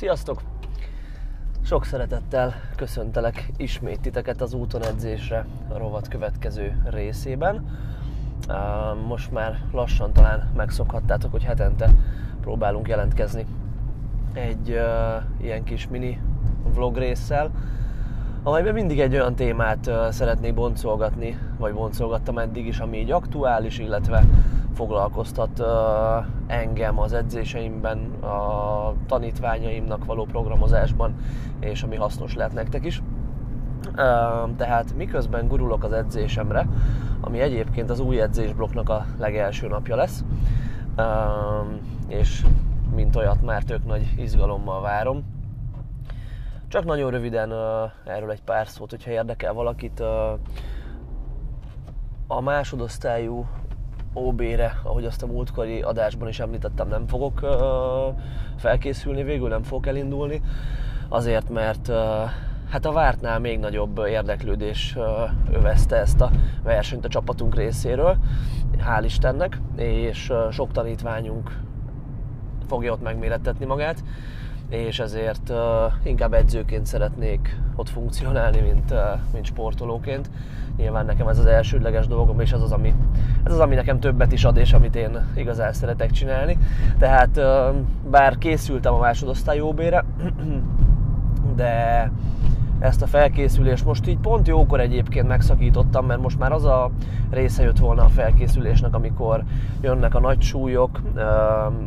Sziasztok! Sok szeretettel köszöntelek ismét titeket az úton edzésre a rovat következő részében. Most már lassan talán megszokhattátok, hogy hetente próbálunk jelentkezni egy uh, ilyen kis mini vlog résszel, amelyben mindig egy olyan témát uh, szeretnék boncolgatni, vagy boncolgattam eddig is, ami így aktuális, illetve foglalkoztat engem az edzéseimben, a tanítványaimnak való programozásban, és ami hasznos lehet nektek is. Tehát miközben gurulok az edzésemre, ami egyébként az új edzésblokknak a legelső napja lesz, és mint olyat már tök nagy izgalommal várom. Csak nagyon röviden erről egy pár szót, hogyha érdekel valakit. A másodosztályú OB-re, ahogy azt a múltkori adásban is említettem, nem fogok felkészülni, végül nem fogok elindulni, azért mert hát a vártnál még nagyobb érdeklődés uh, övezte ezt a versenyt a csapatunk részéről, hál' Istennek, és sok tanítványunk fogja ott megmérettetni magát, és ezért uh, inkább edzőként szeretnék ott funkcionálni, mint, uh, mint sportolóként. Nyilván nekem ez az elsődleges dolgom, és ez az, ami, ez az, ami nekem többet is ad, és amit én igazán szeretek csinálni. Tehát uh, bár készültem a másodosztály OB-re, de ezt a felkészülést most így pont jókor egyébként megszakítottam, mert most már az a része jött volna a felkészülésnek, amikor jönnek a nagy súlyok,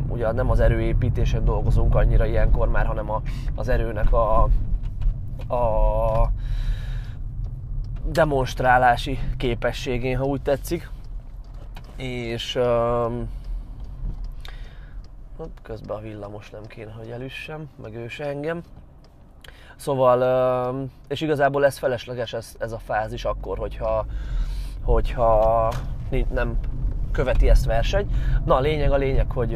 ugye nem az erőépítésen dolgozunk annyira ilyenkor már, hanem a, az erőnek a, a demonstrálási képességén, ha úgy tetszik. És közben a villamos nem kéne, hogy elüssem, meg ő se engem. Szóval, és igazából ez felesleges ez, ez a fázis akkor, hogyha, hogyha nem követi ezt verseny. Na a lényeg a lényeg, hogy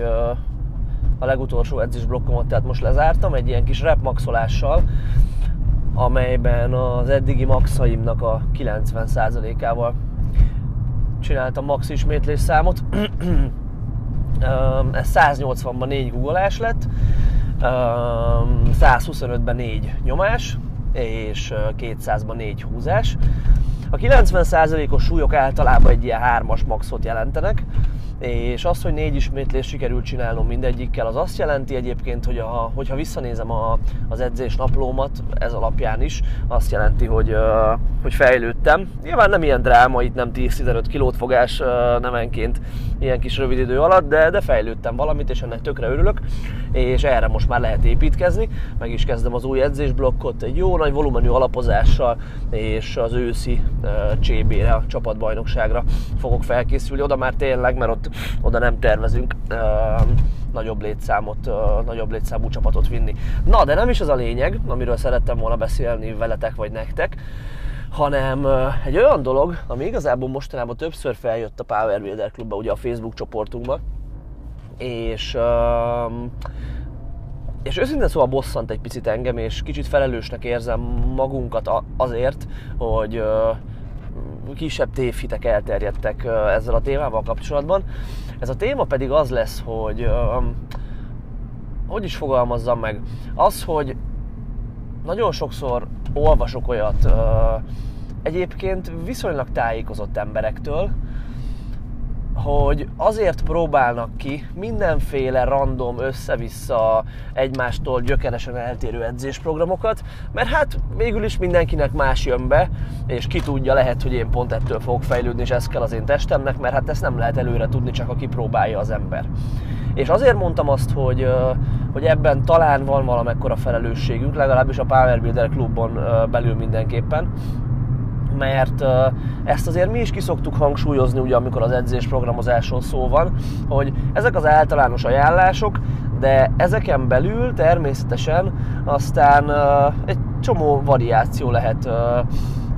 a legutolsó edzésblokkomat tehát most lezártam egy ilyen kis repmaxolással, amelyben az eddigi maxaimnak a 90%-ával csináltam max ismétlés számot. Ez 180-ban 4 googolás lett, 125-ben 4 nyomás, és 200-ban 4 húzás. A 90%-os súlyok általában egy ilyen 3-as maxot jelentenek, és az, hogy négy ismétlés sikerült csinálnom mindegyikkel, az azt jelenti egyébként, hogy a, hogyha visszanézem a, az edzés naplómat, ez alapján is, azt jelenti, hogy, uh, hogy fejlődtem. Nyilván nem ilyen dráma, itt nem 10-15 kilót fogás uh, nevenként ilyen kis rövid idő alatt, de, de fejlődtem valamit, és ennek tökre örülök, és erre most már lehet építkezni. Meg is kezdem az új edzésblokkot egy jó nagy volumenű alapozással, és az őszi uh, CB-re, a csapatbajnokságra fogok felkészülni. Oda már tényleg, mert ott oda nem tervezünk uh, nagyobb létszámot, uh, nagyobb létszámú csapatot vinni. Na, de nem is az a lényeg, amiről szerettem volna beszélni veletek vagy nektek, hanem egy olyan dolog, ami igazából mostanában többször feljött a Power Builder klubba, ugye a Facebook csoportunkba, és és őszintén szóval bosszant egy picit engem, és kicsit felelősnek érzem magunkat azért, hogy kisebb tévhitek elterjedtek ezzel a témával kapcsolatban. Ez a téma pedig az lesz, hogy hogy is fogalmazzam meg, az, hogy nagyon sokszor olvasok olyat egyébként viszonylag tájékozott emberektől, hogy azért próbálnak ki mindenféle random össze-vissza egymástól gyökeresen eltérő edzésprogramokat, mert hát végül is mindenkinek más jön be, és ki tudja, lehet, hogy én pont ettől fogok fejlődni, és ez kell az én testemnek, mert hát ezt nem lehet előre tudni, csak aki próbálja az ember. És azért mondtam azt, hogy, hogy ebben talán van valamekkora felelősségünk, legalábbis a Power Builder klubban belül mindenképpen, mert ezt azért mi is kiszoktuk hangsúlyozni, ugye, amikor az edzésprogramozásról szó van, hogy ezek az általános ajánlások, de ezeken belül természetesen aztán egy csomó variáció lehet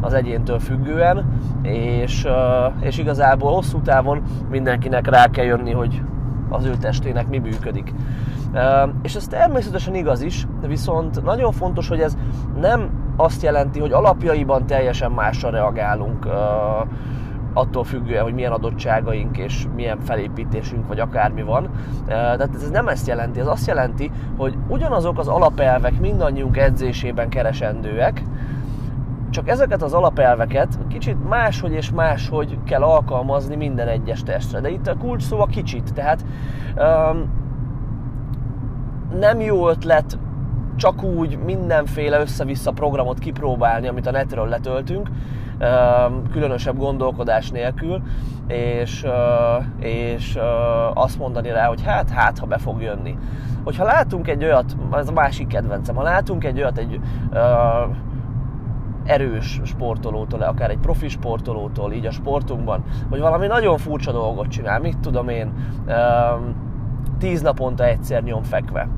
az egyéntől függően, és, és igazából hosszú távon mindenkinek rá kell jönni, hogy az ő testének mi működik. És ez természetesen igaz is, viszont nagyon fontos, hogy ez nem azt jelenti, hogy alapjaiban teljesen másra reagálunk attól függően, hogy milyen adottságaink és milyen felépítésünk, vagy akármi van. Tehát ez nem ezt jelenti, ez azt jelenti, hogy ugyanazok az alapelvek mindannyiunk edzésében keresendőek, csak ezeket az alapelveket kicsit máshogy és máshogy kell alkalmazni minden egyes testre. De itt a kulcs szó a kicsit, tehát um, nem jó ötlet csak úgy mindenféle össze-vissza programot kipróbálni, amit a netről letöltünk, különösebb gondolkodás nélkül, és, és azt mondani rá, hogy hát, hát, ha be fog jönni. Hogyha látunk egy olyat, ez a másik kedvencem, ha látunk egy olyat, egy erős sportolótól, akár egy profi sportolótól, így a sportunkban, hogy valami nagyon furcsa dolgot csinál, mit tudom én, tíz naponta egyszer nyom fekve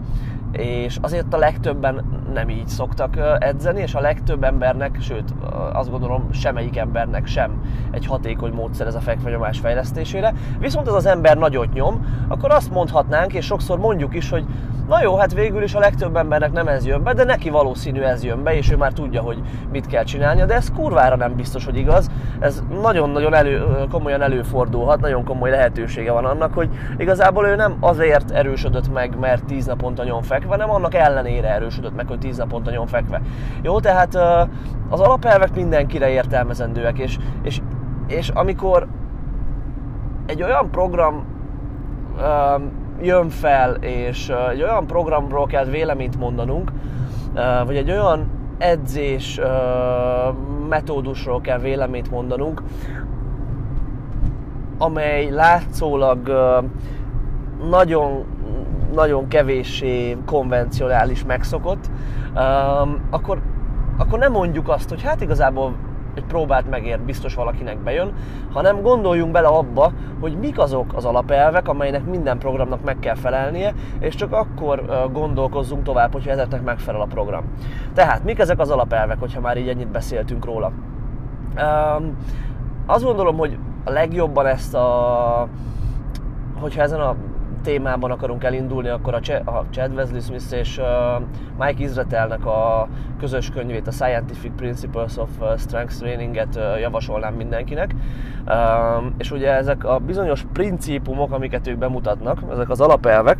és azért a legtöbben nem így szoktak edzeni, és a legtöbb embernek, sőt azt gondolom semmelyik embernek sem egy hatékony módszer ez a fekvenyomás fejlesztésére. Viszont ez az ember nagyot nyom, akkor azt mondhatnánk, és sokszor mondjuk is, hogy na jó, hát végül is a legtöbb embernek nem ez jön be, de neki valószínű ez jön be, és ő már tudja, hogy mit kell csinálnia, de ez kurvára nem biztos, hogy igaz. Ez nagyon-nagyon elő, komolyan előfordulhat, nagyon komoly lehetősége van annak, hogy igazából ő nem azért erősödött meg, mert tíz naponta nyom fekve, hanem annak ellenére erősödött meg, hogy tíz naponta nyom fekve. Jó, tehát az alapelvek mindenkire értelmezendőek, és, és, és amikor egy olyan program jön fel, és egy olyan programról kell véleményt mondanunk, vagy egy olyan edzés metódusról kell véleményt mondanunk, amely látszólag nagyon, nagyon kevéssé konvencionális megszokott, akkor, akkor nem mondjuk azt, hogy hát igazából egy próbát megér, biztos valakinek bejön, hanem gondoljunk bele abba, hogy mik azok az alapelvek, amelynek minden programnak meg kell felelnie, és csak akkor gondolkozzunk tovább, hogyha ezeknek megfelel a program. Tehát mik ezek az alapelvek, hogyha már így ennyit beszéltünk róla? Um, azt gondolom, hogy a legjobban ezt a hogyha ezen a témában akarunk elindulni, akkor a, Ch- a Chad Wesley Smith és uh, Mike Izretelnek a közös könyvét, a Scientific Principles of Strength Training-et uh, javasolnám mindenkinek. Uh, és ugye ezek a bizonyos principumok, amiket ők bemutatnak, ezek az alapelvek,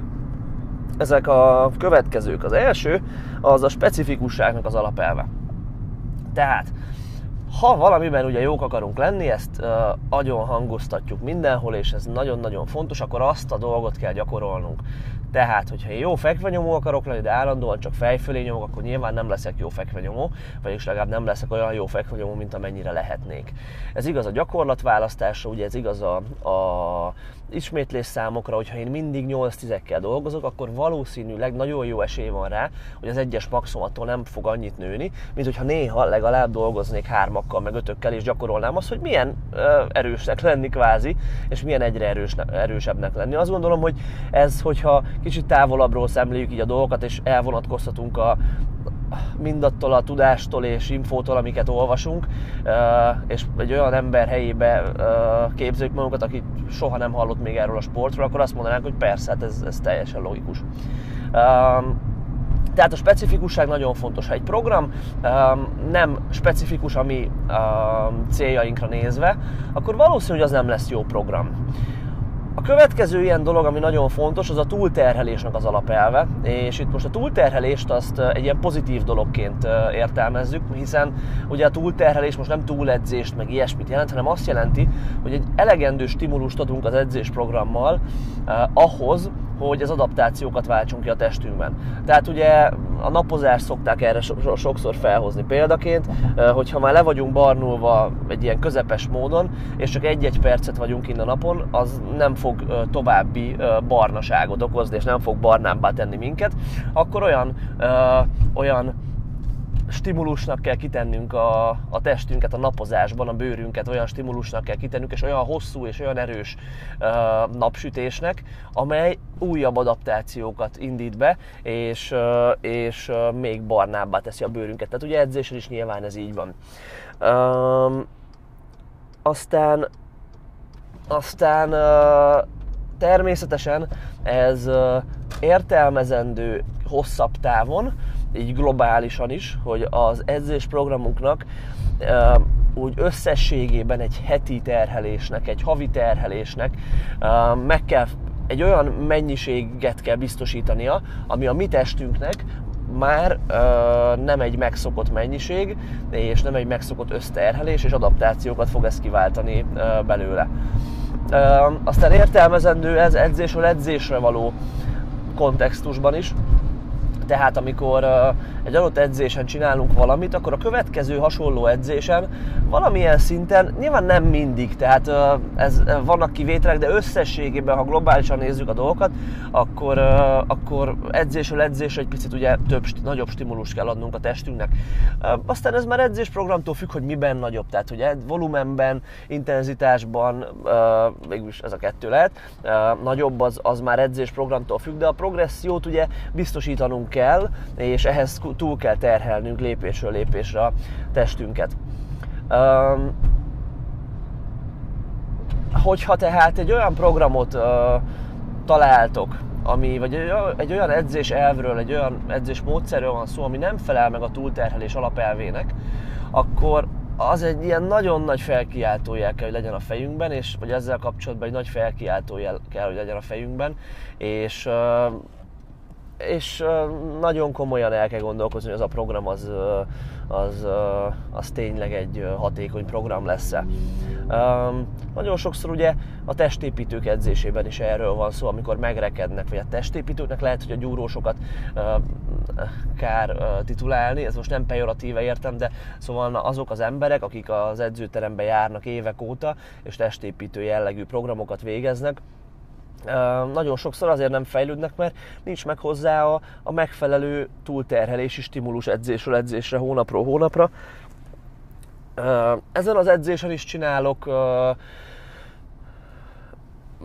ezek a következők. Az első az a specifikusságnak az alapelve. Tehát ha valamiben ugye jók akarunk lenni, ezt uh, agyon hangoztatjuk mindenhol, és ez nagyon-nagyon fontos, akkor azt a dolgot kell gyakorolnunk. Tehát, hogyha én jó fekvenyomó akarok lenni, de állandóan csak fejfölé nyomok, akkor nyilván nem leszek jó fekvenyomó, vagyis legalább nem leszek olyan jó fekvenyomó, mint amennyire lehetnék. Ez igaz a gyakorlatválasztásra, ugye ez igaz a, a ismétlés számokra, hogyha én mindig 8 10 dolgozok, akkor valószínűleg nagyon jó esély van rá, hogy az egyes maximattól nem fog annyit nőni, mint hogyha néha legalább dolgoznék hármakkal, meg ötökkel, és gyakorolnám azt, hogy milyen ö, erősnek lenni kvázi, és milyen egyre erős, erősebbnek lenni. Azt gondolom, hogy ez, hogyha kicsit távolabbról szemléljük így a dolgokat, és elvonatkoztatunk a, mindattól a tudástól és infótól, amiket olvasunk, és egy olyan ember helyébe képzeljük magunkat, aki soha nem hallott még erről a sportról, akkor azt mondanánk, hogy persze, hát ez, ez teljesen logikus. Tehát a specifikusság nagyon fontos. Ha egy program nem specifikus a mi céljainkra nézve, akkor valószínű, hogy az nem lesz jó program. A következő ilyen dolog, ami nagyon fontos, az a túlterhelésnek az alapelve, és itt most a túlterhelést azt egy ilyen pozitív dologként értelmezzük, hiszen ugye a túlterhelés most nem túledzést, meg ilyesmit jelent, hanem azt jelenti, hogy egy elegendő stimulust adunk az edzésprogrammal eh, ahhoz, hogy az adaptációkat váltsunk ki a testünkben. Tehát ugye a napozást szokták erre so- sokszor felhozni példaként, hogyha már le vagyunk barnulva egy ilyen közepes módon, és csak egy-egy percet vagyunk innen a napon, az nem fog további barnaságot okozni, és nem fog barnábbá tenni minket, akkor olyan, olyan stimulusnak kell kitennünk a, a testünket a napozásban, a bőrünket olyan stimulusnak kell kitennünk, és olyan hosszú és olyan erős uh, napsütésnek, amely újabb adaptációkat indít be, és, uh, és uh, még barnábbá teszi a bőrünket. Tehát ugye edzésen is nyilván ez így van. Um, aztán aztán uh, természetesen ez uh, értelmezendő hosszabb távon, így globálisan is, hogy az edzésprogramunknak úgy összességében egy heti terhelésnek, egy havi terhelésnek meg kell egy olyan mennyiséget kell biztosítania, ami a mi testünknek már ö, nem egy megszokott mennyiség, és nem egy megszokott összterhelés, és adaptációkat fog ez kiváltani ö, belőle. Ö, aztán értelmezendő ez edzésről edzésre való kontextusban is, tehát amikor egy adott edzésen csinálunk valamit, akkor a következő hasonló edzésen valamilyen szinten, nyilván nem mindig, tehát ez, vannak kivételek, de összességében, ha globálisan nézzük a dolgokat, akkor, akkor edzésről edzésre egy picit ugye több, nagyobb stimulus kell adnunk a testünknek. Aztán ez már edzésprogramtól függ, hogy miben nagyobb, tehát ugye volumenben, intenzitásban, mégis ez a kettő lehet, nagyobb az, az már edzésprogramtól függ, de a progressziót ugye biztosítanunk kell, és ehhez túl kell terhelnünk lépésről lépésre a testünket. Um, hogyha tehát egy olyan programot uh, találtok, ami, vagy egy, olyan edzés elvről, egy olyan edzés módszerről van szó, ami nem felel meg a túlterhelés alapelvének, akkor az egy ilyen nagyon nagy felkiáltójel kell, hogy legyen a fejünkben, és vagy ezzel kapcsolatban egy nagy felkiáltójel kell, hogy legyen a fejünkben, és uh, és nagyon komolyan el kell gondolkozni, hogy az a program az, az, az tényleg egy hatékony program lesz-e. Nagyon sokszor ugye a testépítők edzésében is erről van szó, amikor megrekednek, vagy a testépítőknek lehet, hogy a gyúrósokat kár titulálni, ez most nem pejoratíve értem, de szóval azok az emberek, akik az edzőterembe járnak évek óta, és testépítő jellegű programokat végeznek, nagyon sokszor azért nem fejlődnek, mert nincs meg hozzá a, a megfelelő túlterhelési stimulus edzésről edzésre, hónapról hónapra. Ezen az edzésen is csinálok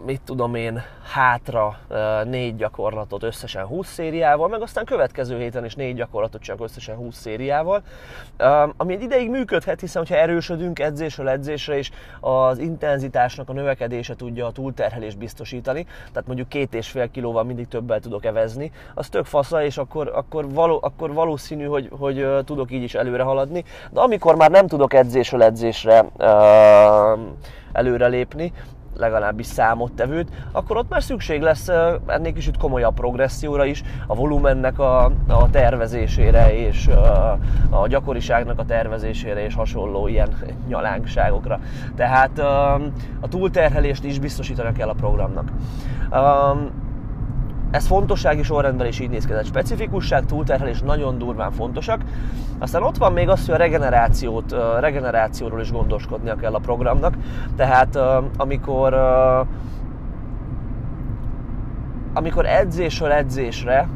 mit tudom én, hátra négy gyakorlatot összesen 20 szériával, meg aztán következő héten is négy gyakorlatot csak összesen 20 szériával, ami egy ideig működhet, hiszen ha erősödünk edzésről edzésre, és az intenzitásnak a növekedése tudja a túlterhelést biztosítani, tehát mondjuk két és fél kilóval mindig többel tudok evezni, az tök fasza, és akkor, akkor, való, akkor valószínű, hogy, hogy tudok így is előre haladni, de amikor már nem tudok edzésről edzésre előrelépni, legalábbis számottevőt, akkor ott már szükség lesz ennél kicsit komolyabb progresszióra is, a volumennek a, a tervezésére és a, a gyakoriságnak a tervezésére és hasonló ilyen nyalánkságokra. Tehát a túlterhelést is biztosítani kell a programnak. Ez fontossági sorrendben is így néz ki, ez specifikusság, túlterhelés nagyon durván fontosak. Aztán ott van még az, hogy a regenerációt, regenerációról is gondoskodnia kell a programnak. Tehát amikor amikor edzésről edzésre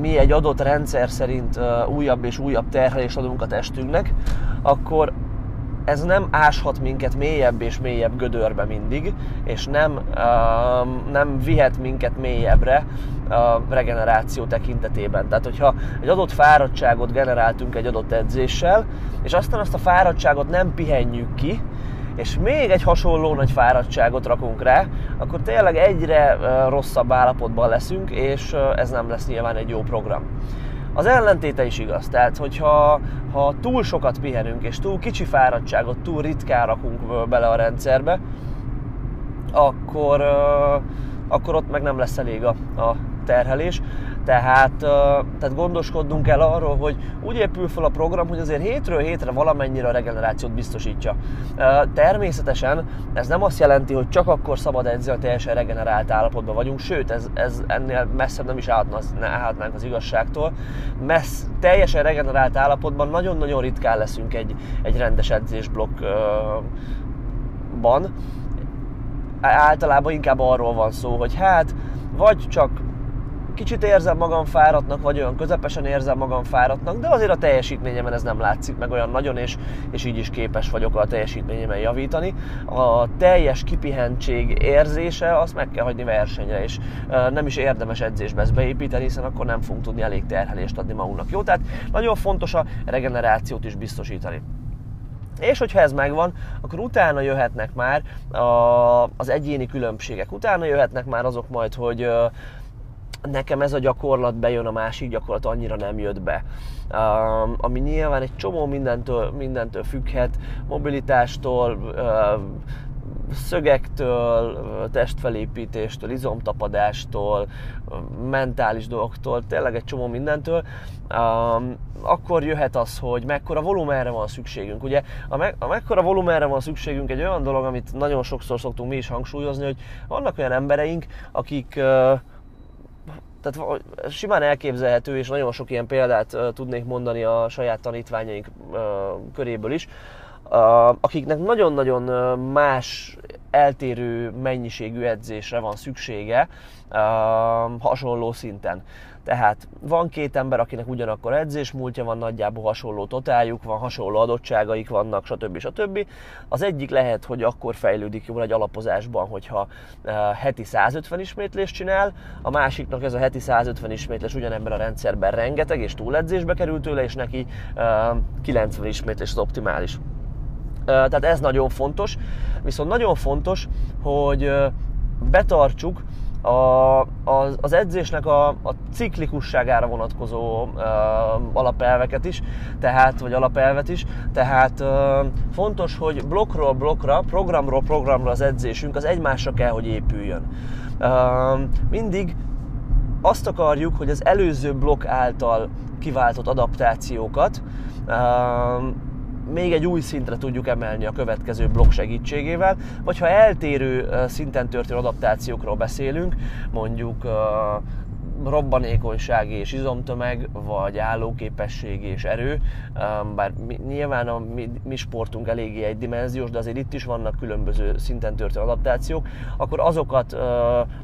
mi egy adott rendszer szerint újabb és újabb terhelést adunk a testünknek, akkor ez nem áshat minket mélyebb és mélyebb gödörbe mindig, és nem, uh, nem vihet minket mélyebbre a regeneráció tekintetében. Tehát, hogyha egy adott fáradtságot generáltunk egy adott edzéssel, és aztán azt a fáradtságot nem pihenjük ki, és még egy hasonló nagy fáradtságot rakunk rá, akkor tényleg egyre rosszabb állapotban leszünk, és ez nem lesz nyilván egy jó program. Az ellentéte is igaz, tehát hogyha ha túl sokat pihenünk, és túl kicsi fáradtságot, túl ritkán rakunk bele a rendszerbe, akkor, akkor ott meg nem lesz elég a, a terhelés. Tehát, tehát gondoskodnunk kell arról, hogy úgy épül fel a program, hogy azért hétről hétre valamennyire a regenerációt biztosítja. Természetesen ez nem azt jelenti, hogy csak akkor szabad edzeni, a teljesen regenerált állapotban vagyunk, sőt, ez, ez ennél messzebb nem is állhatnánk az igazságtól. Messz, teljesen regenerált állapotban nagyon-nagyon ritkán leszünk egy, egy rendes edzésblokkban. Általában inkább arról van szó, hogy hát vagy csak kicsit érzem magam fáradtnak, vagy olyan közepesen érzem magam fáradtnak, de azért a teljesítményemen ez nem látszik meg olyan nagyon, és, és így is képes vagyok a teljesítményemen javítani. A teljes kipihentség érzése azt meg kell hagyni versenyre, és nem is érdemes edzésbe ezt beépíteni, hiszen akkor nem fogunk tudni elég terhelést adni magunknak. Jó, tehát nagyon fontos a regenerációt is biztosítani. És hogyha ez megvan, akkor utána jöhetnek már az egyéni különbségek. Utána jöhetnek már azok majd, hogy nekem ez a gyakorlat bejön, a másik gyakorlat annyira nem jött be. Uh, ami nyilván egy csomó mindentől, mindentől függhet, mobilitástól, uh, szögektől, testfelépítéstől, izomtapadástól, mentális dolgoktól, tényleg egy csomó mindentől, um, akkor jöhet az, hogy mekkora volumenre van szükségünk. Ugye a, me- a mekkora volumenre van szükségünk egy olyan dolog, amit nagyon sokszor szoktunk mi is hangsúlyozni, hogy vannak olyan embereink, akik uh, tehát simán elképzelhető, és nagyon sok ilyen példát tudnék mondani a saját tanítványaink köréből is, akiknek nagyon-nagyon más eltérő mennyiségű edzésre van szüksége hasonló szinten. Tehát van két ember, akinek ugyanakkor edzés múltja van, nagyjából hasonló totáljuk van, hasonló adottságaik vannak, stb. stb. Az egyik lehet, hogy akkor fejlődik jól egy alapozásban, hogyha heti 150 ismétlést csinál, a másiknak ez a heti 150 ismétlés ugyanebben a rendszerben rengeteg, és túledzésbe kerül tőle, és neki 90 ismétlés az optimális. Tehát ez nagyon fontos. Viszont nagyon fontos, hogy betartsuk a, az, az edzésnek a, a ciklikusságára vonatkozó uh, alapelveket is, tehát, vagy alapelvet is, tehát uh, fontos, hogy blokkról blokkra, programról programra az edzésünk az egymásra kell, hogy épüljön. Uh, mindig azt akarjuk, hogy az előző blokk által kiváltott adaptációkat uh, még egy új szintre tudjuk emelni a következő blokk segítségével, vagy ha eltérő szinten történő adaptációkról beszélünk, mondjuk robbanékonyság és izomtömeg, vagy állóképesség és erő, bár nyilván a mi, mi sportunk eléggé egydimenziós, de azért itt is vannak különböző szinten történő adaptációk, akkor azokat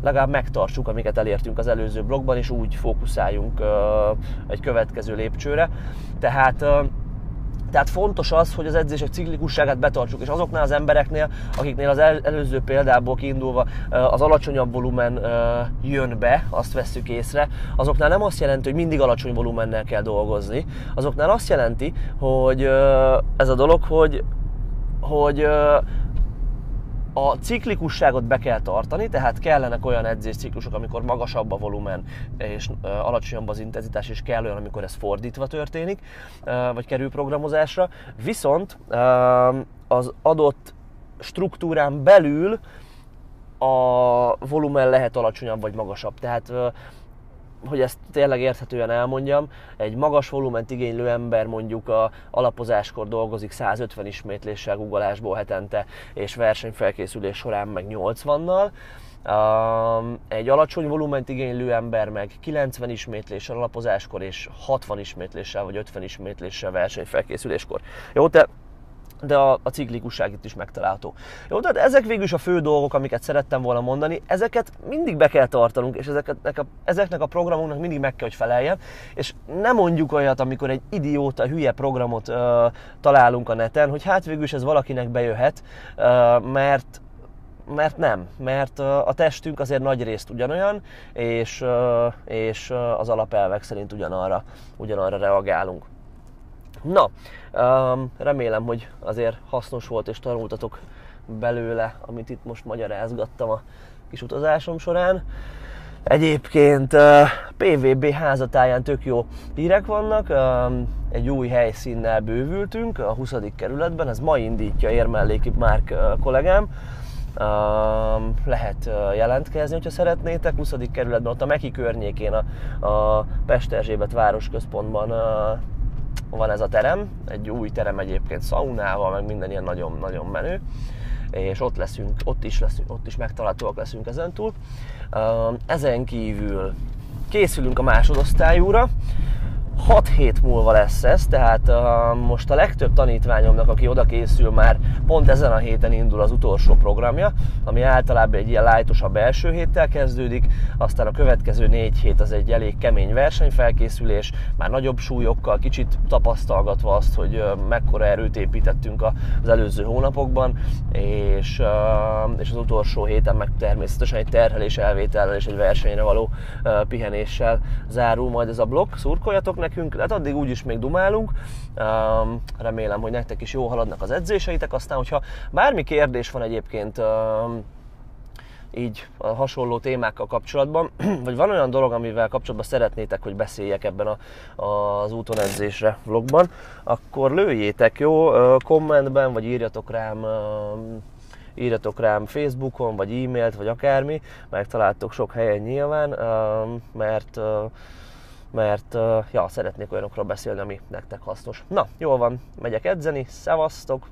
legalább megtartsuk, amiket elértünk az előző blogban, és úgy fókuszáljunk egy következő lépcsőre. Tehát tehát fontos az, hogy az edzések ciklikusságát betartsuk, és azoknál az embereknél, akiknél az el, előző példából kiindulva az alacsonyabb volumen jön be, azt vesszük észre, azoknál nem azt jelenti, hogy mindig alacsony volumennel kell dolgozni, azoknál azt jelenti, hogy ez a dolog, hogy hogy a ciklikusságot be kell tartani, tehát kellenek olyan edzésciklusok, amikor magasabb a volumen és alacsonyabb az intenzitás, és kell olyan, amikor ez fordítva történik, vagy kerül programozásra. Viszont az adott struktúrán belül a volumen lehet alacsonyabb vagy magasabb. Tehát hogy ezt tényleg érthetően elmondjam, egy magas volument igénylő ember mondjuk a alapozáskor dolgozik 150 ismétléssel guggolásból hetente, és versenyfelkészülés során meg 80-nal, egy alacsony volument igénylő ember meg 90 ismétléssel alapozáskor és 60 ismétléssel vagy 50 ismétléssel versenyfelkészüléskor. Jó, te de a, a ciklikusság itt is megtalálható. Jó, tehát ezek végül is a fő dolgok, amiket szerettem volna mondani, ezeket mindig be kell tartanunk, és ezeknek a, ezeknek a programunknak mindig meg kell, hogy feleljen, és nem mondjuk olyat, amikor egy idióta, hülye programot ö, találunk a neten, hogy hát végül is ez valakinek bejöhet, ö, mert mert nem, mert a testünk azért nagy részt ugyanolyan, és, és az alapelvek szerint ugyanarra, ugyanarra reagálunk. Na, um, remélem, hogy azért hasznos volt és tanultatok belőle, amit itt most magyarázgattam a kis utazásom során. Egyébként uh, PVB házatáján tök jó hírek vannak, um, egy új helyszínnel bővültünk a 20. kerületben, ez ma indítja Érmelléki Márk uh, kollégám, Um, lehet uh, jelentkezni, hogyha szeretnétek. 20. kerületben, ott a Meki környékén, a, a Pesterzsébet városközpontban van ez a terem, egy új terem egyébként szaunával, meg minden ilyen nagyon-nagyon menő, és ott leszünk, ott is, leszünk, ott is megtalálhatóak leszünk ezentúl. Ezen kívül készülünk a másodosztályúra, 6 hét múlva lesz ez, tehát uh, most a legtöbb tanítványomnak, aki oda készül, már pont ezen a héten indul az utolsó programja, ami általában egy ilyen lájtosabb első héttel kezdődik, aztán a következő négy hét az egy elég kemény versenyfelkészülés, már nagyobb súlyokkal, kicsit tapasztalgatva azt, hogy uh, mekkora erőt építettünk az előző hónapokban, és, uh, és az utolsó héten meg természetesen egy terhelés elvétellel és egy versenyre való uh, pihenéssel zárul majd ez a blokk. Szurkoljatok nekünk, hát addig úgyis még dumálunk. Um, remélem, hogy nektek is jó haladnak az edzéseitek. Aztán, hogyha bármi kérdés van egyébként így a hasonló témákkal kapcsolatban, vagy van olyan dolog, amivel kapcsolatban szeretnétek, hogy beszéljek ebben a, az úton edzésre vlogban, akkor lőjétek, jó, kommentben, vagy írjatok rám írjatok rám Facebookon, vagy e-mailt, vagy akármi, megtaláltok sok helyen nyilván, mert mert ja, szeretnék olyanokról beszélni, ami nektek hasznos. Na, jól van, megyek edzeni, szevasztok!